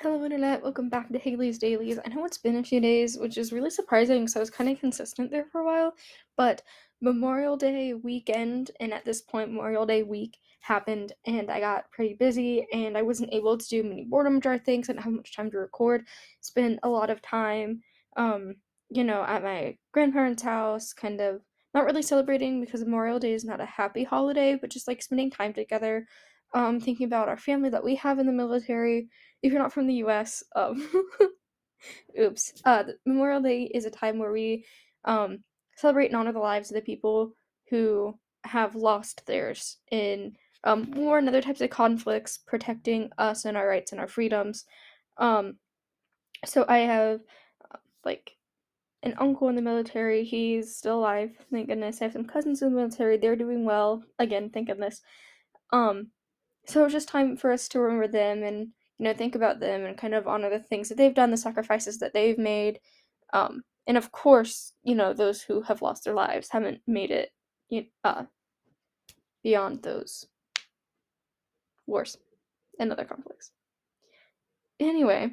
Hello, Internet. Welcome back to Haley's Dailies. I know it's been a few days, which is really surprising because I was kind of consistent there for a while, but Memorial Day weekend, and at this point, Memorial Day week happened, and I got pretty busy, and I wasn't able to do many boredom jar things. I didn't have much time to record. Spent a lot of time, um, you know, at my grandparents' house, kind of not really celebrating because Memorial Day is not a happy holiday, but just like spending time together, um, thinking about our family that we have in the military if you're not from the US, um, oops, uh, Memorial Day is a time where we um, celebrate and honor the lives of the people who have lost theirs in um, war and other types of conflicts, protecting us and our rights and our freedoms. Um, so I have uh, like an uncle in the military. He's still alive, thank goodness. I have some cousins in the military. They're doing well. Again, thank goodness. Um, so it's just time for us to remember them and you know think about them and kind of honor the things that they've done, the sacrifices that they've made. Um, and of course, you know those who have lost their lives haven't made it uh, beyond those wars and other conflicts. Anyway,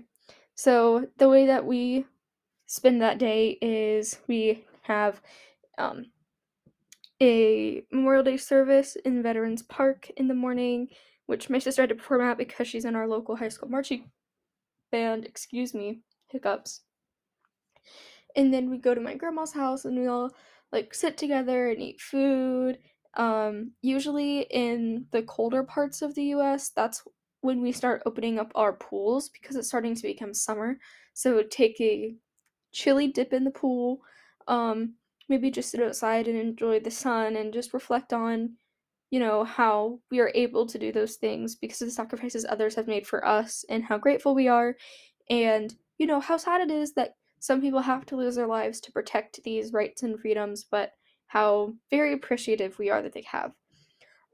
so the way that we spend that day is we have um, a Memorial Day service in Veterans Park in the morning, which my sister had to perform at because she's in our local high school marching band. Excuse me, hiccups. And then we go to my grandma's house and we all like sit together and eat food. Um, usually in the colder parts of the US, that's when we start opening up our pools because it's starting to become summer. So take a chilly dip in the pool. Um, maybe just sit outside and enjoy the sun and just reflect on, you know, how we are able to do those things because of the sacrifices others have made for us and how grateful we are and, you know, how sad it is that some people have to lose their lives to protect these rights and freedoms, but how very appreciative we are that they have.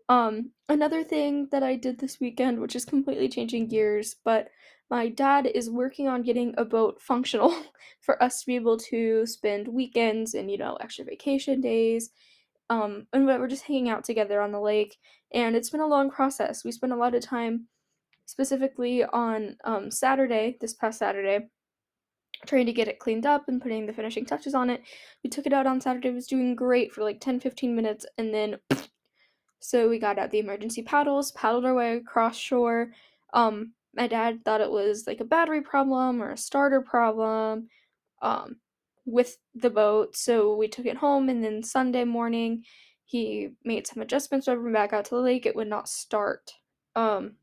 Um, another thing that I did this weekend, which is completely changing gears, but my dad is working on getting a boat functional for us to be able to spend weekends and, you know, extra vacation days. Um, and we're just hanging out together on the lake. And it's been a long process. We spent a lot of time specifically on um, Saturday, this past Saturday, trying to get it cleaned up and putting the finishing touches on it. We took it out on Saturday, it was doing great for like 10 15 minutes, and then so we got out the emergency paddles, paddled our way across shore. Um, my dad thought it was like a battery problem or a starter problem um, with the boat, so we took it home. And then Sunday morning, he made some adjustments, drove back out to the lake. It would not start, um,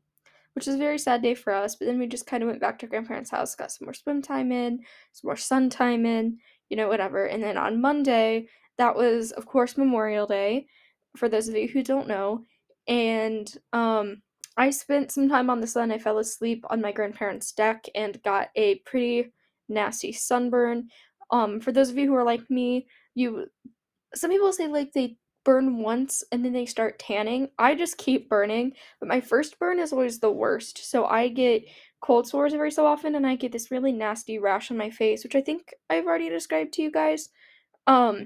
which is a very sad day for us. But then we just kind of went back to grandparents' house, got some more swim time in, some more sun time in, you know, whatever. And then on Monday, that was of course Memorial Day for those of you who don't know. And um, I spent some time on the sun. I fell asleep on my grandparents' deck and got a pretty nasty sunburn. Um, for those of you who are like me, you some people say like they burn once and then they start tanning. I just keep burning, but my first burn is always the worst. So I get cold sores every so often and I get this really nasty rash on my face, which I think I've already described to you guys. Um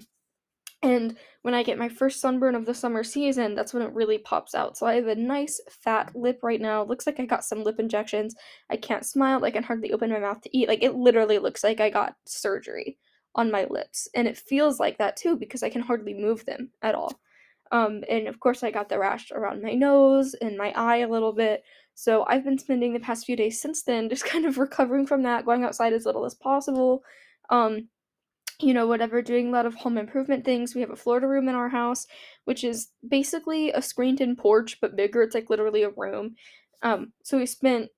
and when I get my first sunburn of the summer season, that's when it really pops out. So I have a nice fat lip right now. Looks like I got some lip injections. I can't smile. I can hardly open my mouth to eat. Like it literally looks like I got surgery on my lips. And it feels like that too because I can hardly move them at all. Um, and of course, I got the rash around my nose and my eye a little bit. So I've been spending the past few days since then just kind of recovering from that, going outside as little as possible. Um, you know, whatever, doing a lot of home improvement things. We have a Florida room in our house, which is basically a screened in porch, but bigger. It's like literally a room. Um, so we spent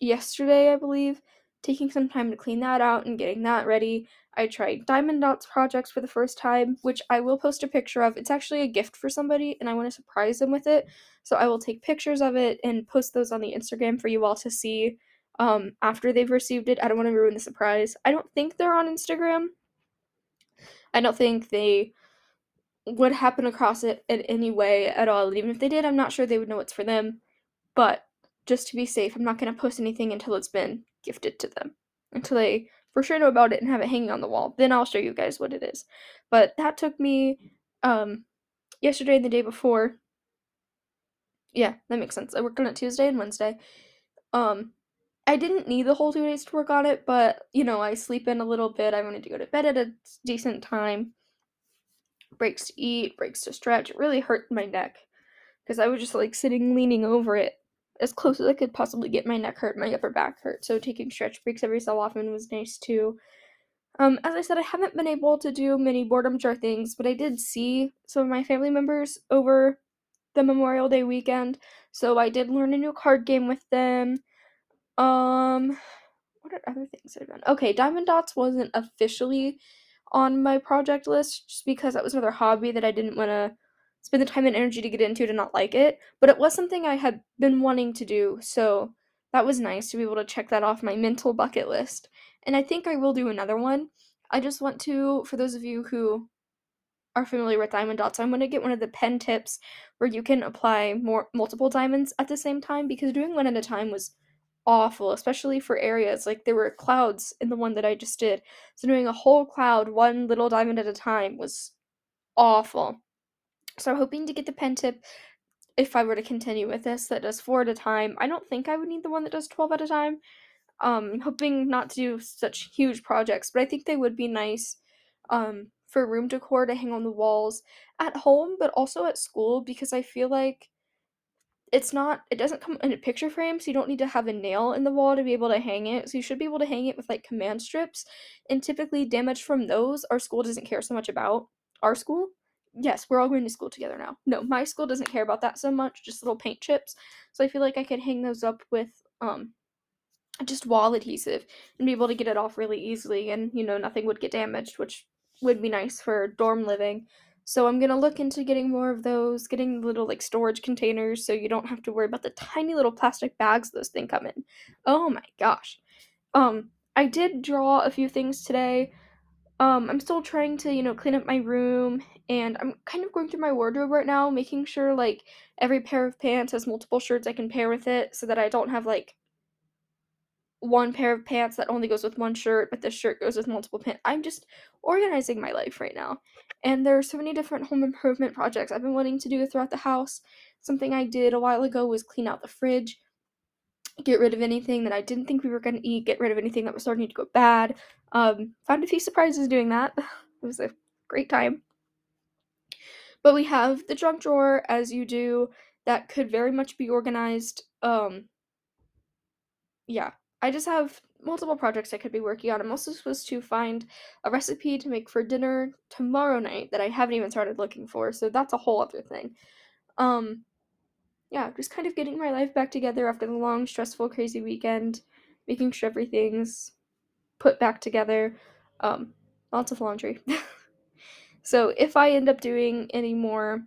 yesterday, I believe, taking some time to clean that out and getting that ready. I tried Diamond Dots projects for the first time, which I will post a picture of. It's actually a gift for somebody, and I want to surprise them with it. So I will take pictures of it and post those on the Instagram for you all to see um, after they've received it. I don't want to ruin the surprise. I don't think they're on Instagram, I don't think they would happen across it in any way at all. And even if they did, I'm not sure they would know it's for them. But just to be safe, I'm not going to post anything until it's been gifted to them. Until they for sure know about it and have it hanging on the wall. Then I'll show you guys what it is. But that took me um yesterday and the day before. Yeah, that makes sense. I worked on it Tuesday and Wednesday. Um I didn't need the whole two days to work on it, but you know, I sleep in a little bit. I wanted to go to bed at a decent time. Breaks to eat, breaks to stretch. It really hurt my neck because I was just like sitting leaning over it as close as I could possibly get. My neck hurt, my upper back hurt. So taking stretch breaks every so often was nice too. Um, as I said, I haven't been able to do many boredom jar things, but I did see some of my family members over the Memorial Day weekend. So I did learn a new card game with them. Um, what are other things I've done? Okay, Diamond Dots wasn't officially on my project list just because that was another hobby that I didn't want to spend the time and energy to get into to not like it. But it was something I had been wanting to do, so that was nice to be able to check that off my mental bucket list. And I think I will do another one. I just want to, for those of you who are familiar with diamond dots, I'm going to get one of the pen tips where you can apply more multiple diamonds at the same time because doing one at a time was awful, especially for areas like there were clouds in the one that I just did. So doing a whole cloud, one little diamond at a time was awful. So I'm hoping to get the pen tip if I were to continue with this that does four at a time. I don't think I would need the one that does 12 at a time. Um, hoping not to do such huge projects, but I think they would be nice um, for room decor to hang on the walls at home, but also at school because I feel like it's not it doesn't come in a picture frame so you don't need to have a nail in the wall to be able to hang it. So you should be able to hang it with like command strips and typically damage from those our school doesn't care so much about. Our school? Yes we're all going to school together now. No my school doesn't care about that so much just little paint chips. So i feel like i could hang those up with um just wall adhesive and be able to get it off really easily and you know nothing would get damaged which would be nice for dorm living so I'm gonna look into getting more of those, getting little like storage containers so you don't have to worry about the tiny little plastic bags those things come in. Oh my gosh. Um, I did draw a few things today. Um, I'm still trying to, you know, clean up my room and I'm kind of going through my wardrobe right now, making sure like every pair of pants has multiple shirts I can pair with it so that I don't have like one pair of pants that only goes with one shirt, but the shirt goes with multiple pants. I'm just organizing my life right now. And there are so many different home improvement projects I've been wanting to do throughout the house. Something I did a while ago was clean out the fridge, get rid of anything that I didn't think we were going to eat, get rid of anything that was starting to go bad. Um, found a few surprises doing that. it was a great time. But we have the junk drawer, as you do, that could very much be organized. Um, yeah, I just have multiple projects I could be working on. I'm also supposed to find a recipe to make for dinner tomorrow night that I haven't even started looking for, so that's a whole other thing. Um yeah, just kind of getting my life back together after the long, stressful, crazy weekend, making sure everything's put back together. Um, lots of laundry. so if I end up doing any more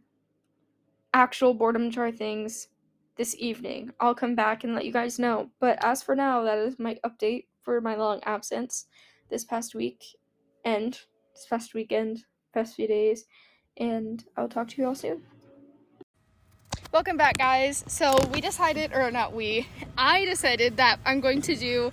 actual boredom jar things, this evening. I'll come back and let you guys know. But as for now, that is my update for my long absence this past week and this past weekend, past few days. And I'll talk to you all soon. Welcome back, guys. So we decided, or not we, I decided that I'm going to do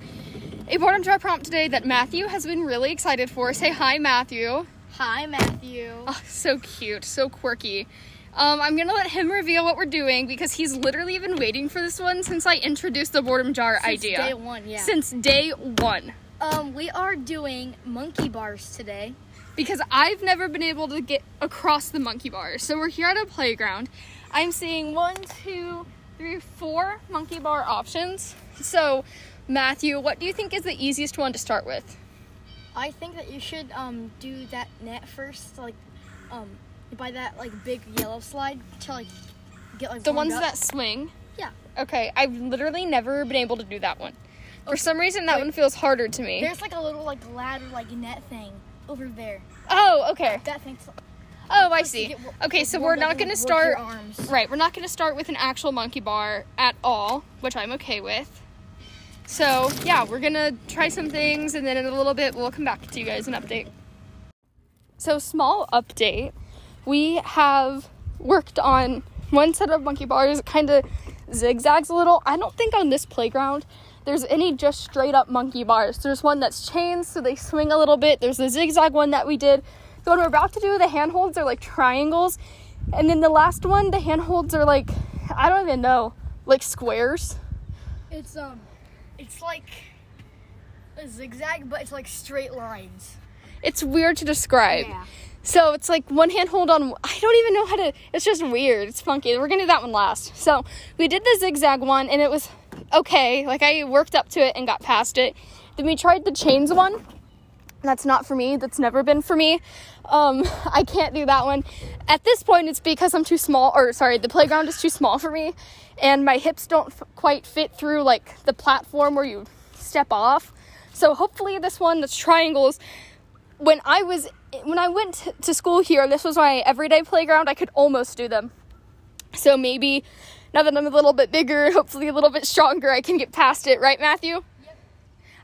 a boredom jar prompt today that Matthew has been really excited for. Say hi, Matthew. Hi, Matthew. Oh, so cute, so quirky. Um, I'm gonna let him reveal what we're doing because he's literally been waiting for this one since I introduced the boredom jar Since idea. Since day one, yeah. Since day one. Um, we are doing monkey bars today. Because I've never been able to get across the monkey bars. So we're here at a playground. I'm seeing one, two, three, four monkey bar options. So, Matthew, what do you think is the easiest one to start with? I think that you should um do that net first, like um by that like big yellow slide to like get like The ones up. that swing? Yeah. Okay, I've literally never been able to do that one. For Okay, some reason, that wait. one feels harder to me. There's like a little like ladder like net thing over there. Oh, okay. That thing's. Oh, I see. get Okay, so we're not going to start. arms. Right, we're not going to start with an actual monkey bar at all, which I'm okay with. So, yeah, we're going to try some things and then in a little bit we'll come back to you guys an update. So, small update. We have worked on one set of monkey bars, It kind of zigzags a little. I don't think on this playground there's any just straight up monkey bars. There's one that's chains, so they swing a little bit. There's the zigzag one that we did. The one we're about to do, the handholds are like triangles. And then the last one, the handholds are like, I don't even know, like squares. It's um, It's like a zigzag, but it's like straight lines. It's weird to describe. Yeah. So it's like one hand hold on. I don't even know how to. It's just weird. It's funky. We're gonna do that one last. So we did the zigzag one, and it was okay. Like I worked up to it and got past it. Then we tried the chains one. That's not for me. That's never been for me. Um, I can't do that one. At this point, it's because I'm too small, or sorry, the playground is too small for me, and my hips don't f- quite fit through like the platform where you step off. So hopefully, this one that's triangles. When I was when I went to school here, this was my everyday playground. I could almost do them. So maybe now that I'm a little bit bigger, hopefully a little bit stronger, I can get past it. Right, Matthew? Yep.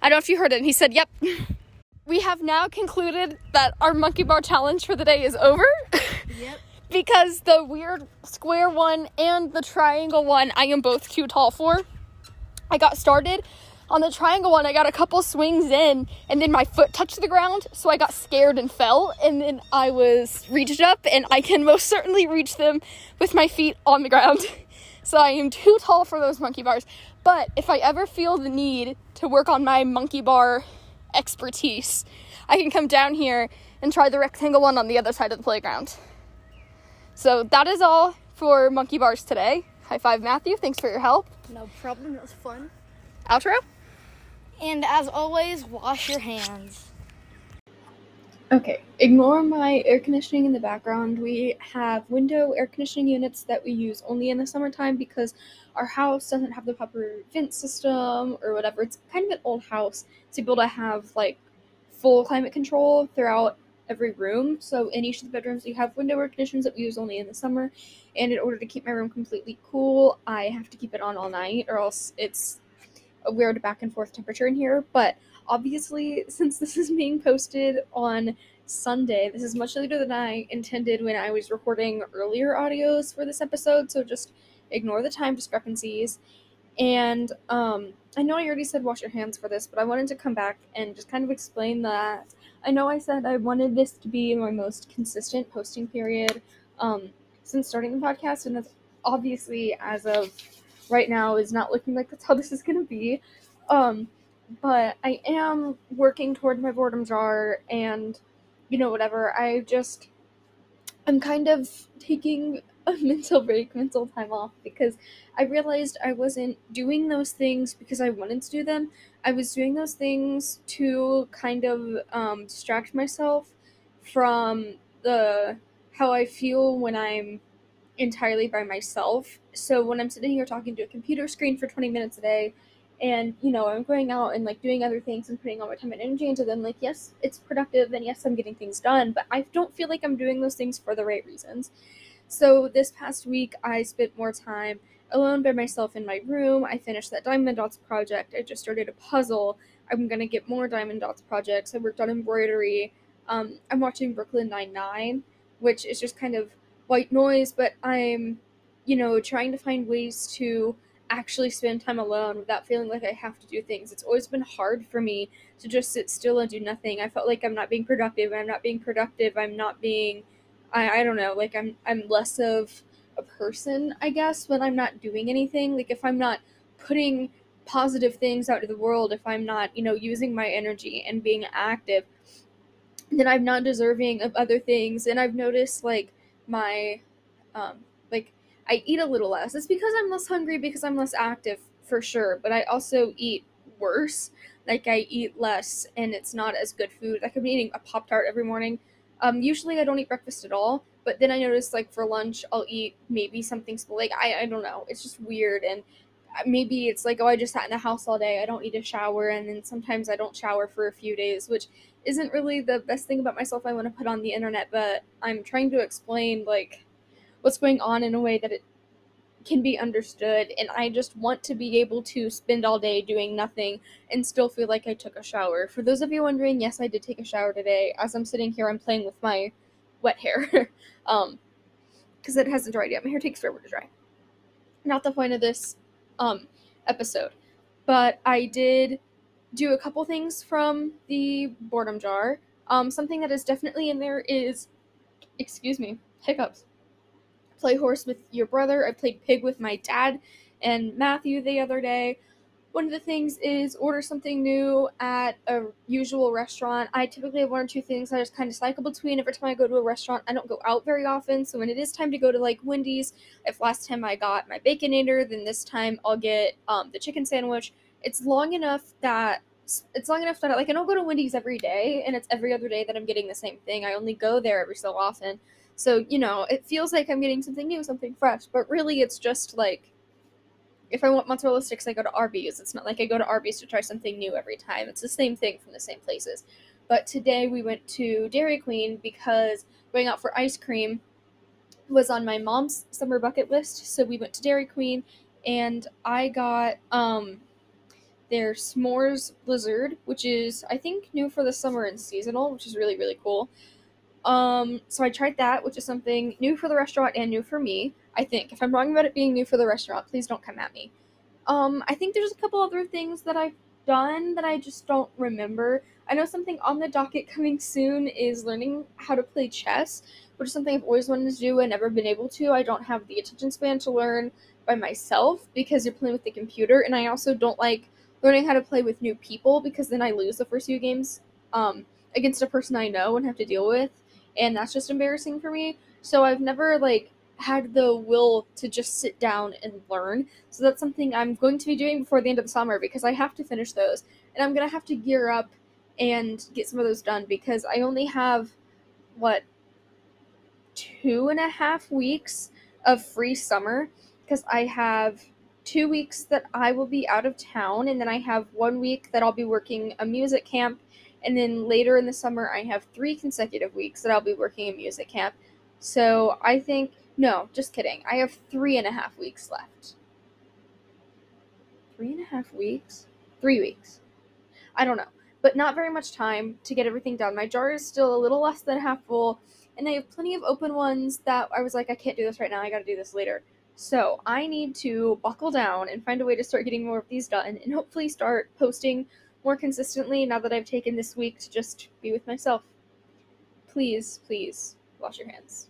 I don't know if you heard him. He said, "Yep." we have now concluded that our monkey bar challenge for the day is over. Yep. because the weird square one and the triangle one I am both too tall for. I got started on the triangle one, I got a couple swings in, and then my foot touched the ground, so I got scared and fell, and then I was reached up, and I can most certainly reach them with my feet on the ground. So I am too tall for those monkey bars. But if I ever feel the need to work on my monkey bar expertise, I can come down here and try the rectangle one on the other side of the playground. So that is all for monkey bars today. High five, Matthew. Thanks for your help. No problem. It was fun. Outro. And as always, wash your hands. Okay, ignore my air conditioning in the background. We have window air conditioning units that we use only in the summertime because our house doesn't have the proper vent system or whatever. It's kind of an old house to be able to have like full climate control throughout every room. So in each of the bedrooms, we have window air conditioners that we use only in the summer. And in order to keep my room completely cool, I have to keep it on all night, or else it's a weird back and forth temperature in here. But obviously, since this is being posted on Sunday, this is much later than I intended when I was recording earlier audios for this episode. So just ignore the time discrepancies. And um, I know I already said wash your hands for this, but I wanted to come back and just kind of explain that. I know I said I wanted this to be my most consistent posting period um, since starting the podcast, and that's obviously as of right now is not looking like that's how this is to be. Um, but I am working toward my boredom jar, and you know, whatever. I just, I'm kind of taking a mental break, mental time off because I realized I wasn't doing those things because I wanted to do them. I was doing those things to kind of um, distract myself from the how I feel when I'm entirely by myself. So when I'm sitting here talking to a computer screen for 20 minutes a day, and you know I'm going out and like doing other things and putting all my time and energy into them, like yes, it's productive and yes, I'm getting things done, but I don't feel like I'm doing those things for the right reasons. So this past week, I spent more time alone by myself in my room. I finished that Diamond Dots project. I just started a puzzle. I'm gonna get more Diamond Dots projects. I worked on embroidery. Um, I'm watching Brooklyn Nine Nine, which is just kind of white noise, but I'm, you know, trying to find ways to actually spend time alone without feeling like I have to do things. It's always been hard for me to just sit still and do nothing. I felt like I'm not being productive. I'm not being productive. I'm not being I, I don't know, like I'm I'm less of a person, I guess, when I'm not doing anything. Like if I'm not putting positive things out to the world, if I'm not, you know, using my energy and being active, then I'm not deserving of other things. And I've noticed like my um like I eat a little less. It's because I'm less hungry because I'm less active for sure, but I also eat worse. Like I eat less and it's not as good food. Like I'm eating a Pop Tart every morning um, usually I don't eat breakfast at all, but then I notice like for lunch I'll eat maybe something small. Like I I don't know. It's just weird and maybe it's like oh I just sat in the house all day. I don't need a shower and then sometimes I don't shower for a few days, which isn't really the best thing about myself I want to put on the internet, but I'm trying to explain like what's going on in a way that it can be understood and I just want to be able to spend all day doing nothing and still feel like I took a shower. For those of you wondering, yes, I did take a shower today. As I'm sitting here, I'm playing with my wet hair. um because it hasn't dried yet. My hair takes forever to dry. Not the point of this um episode. But I did do a couple things from the boredom jar. Um something that is definitely in there is excuse me, hiccups play horse with your brother. I played pig with my dad and Matthew the other day. One of the things is order something new at a usual restaurant. I typically have one or two things that I just kind of cycle between. Every time I go to a restaurant, I don't go out very often. So when it is time to go to like Wendy's, if last time I got my Baconator, then this time I'll get um, the chicken sandwich. It's long enough that it's long enough that I, like I don't go to Wendy's every day, and it's every other day that I'm getting the same thing. I only go there every so often. So you know, it feels like I'm getting something new, something fresh, but really it's just like if I want mozzarella sticks, I go to Arby's. It's not like I go to Arby's to try something new every time. It's the same thing from the same places. But today we went to Dairy Queen because going out for ice cream was on my mom's summer bucket list. So we went to Dairy Queen and I got um their s'mores blizzard, which is I think new for the summer and seasonal, which is really really cool. Um, so I tried that, which is something new for the restaurant and new for me. I think. If I'm wrong about it being new for the restaurant, please don't come at me. Um, I think there's a couple other things that I've done that I just don't remember. I know something on the docket coming soon is learning how to play chess, which is something I've always wanted to do and never been able to. I don't have the attention span to learn by myself because you're playing with the computer, and I also don't like learning how to play with new people because then I lose the first few games um, against a person I know and have to deal with and that's just embarrassing for me. So I've never like had the will to just sit down and learn. So that's something I'm going to be doing before the end of the summer because I have to finish those. And I'm going to have to gear up and get some of those done because I only have what two and a half weeks of free summer because I have two weeks that I will be out of town and then I have one week that I'll be working a music camp and then later in the summer, I have three consecutive weeks that I'll be working in music camp. So I think, no, just kidding. I have three and a half weeks left. Three and a half weeks? Three weeks. I don't know. But not very much time to get everything done. My jar is still a little less than half full, and I have plenty of open ones that I was like, I can't do this right now, I gotta do this later. So I need to buckle down and find a way to start getting more of these done and hopefully start posting more consistently now that I've taken this week to just be with myself. Please, please wash your hands.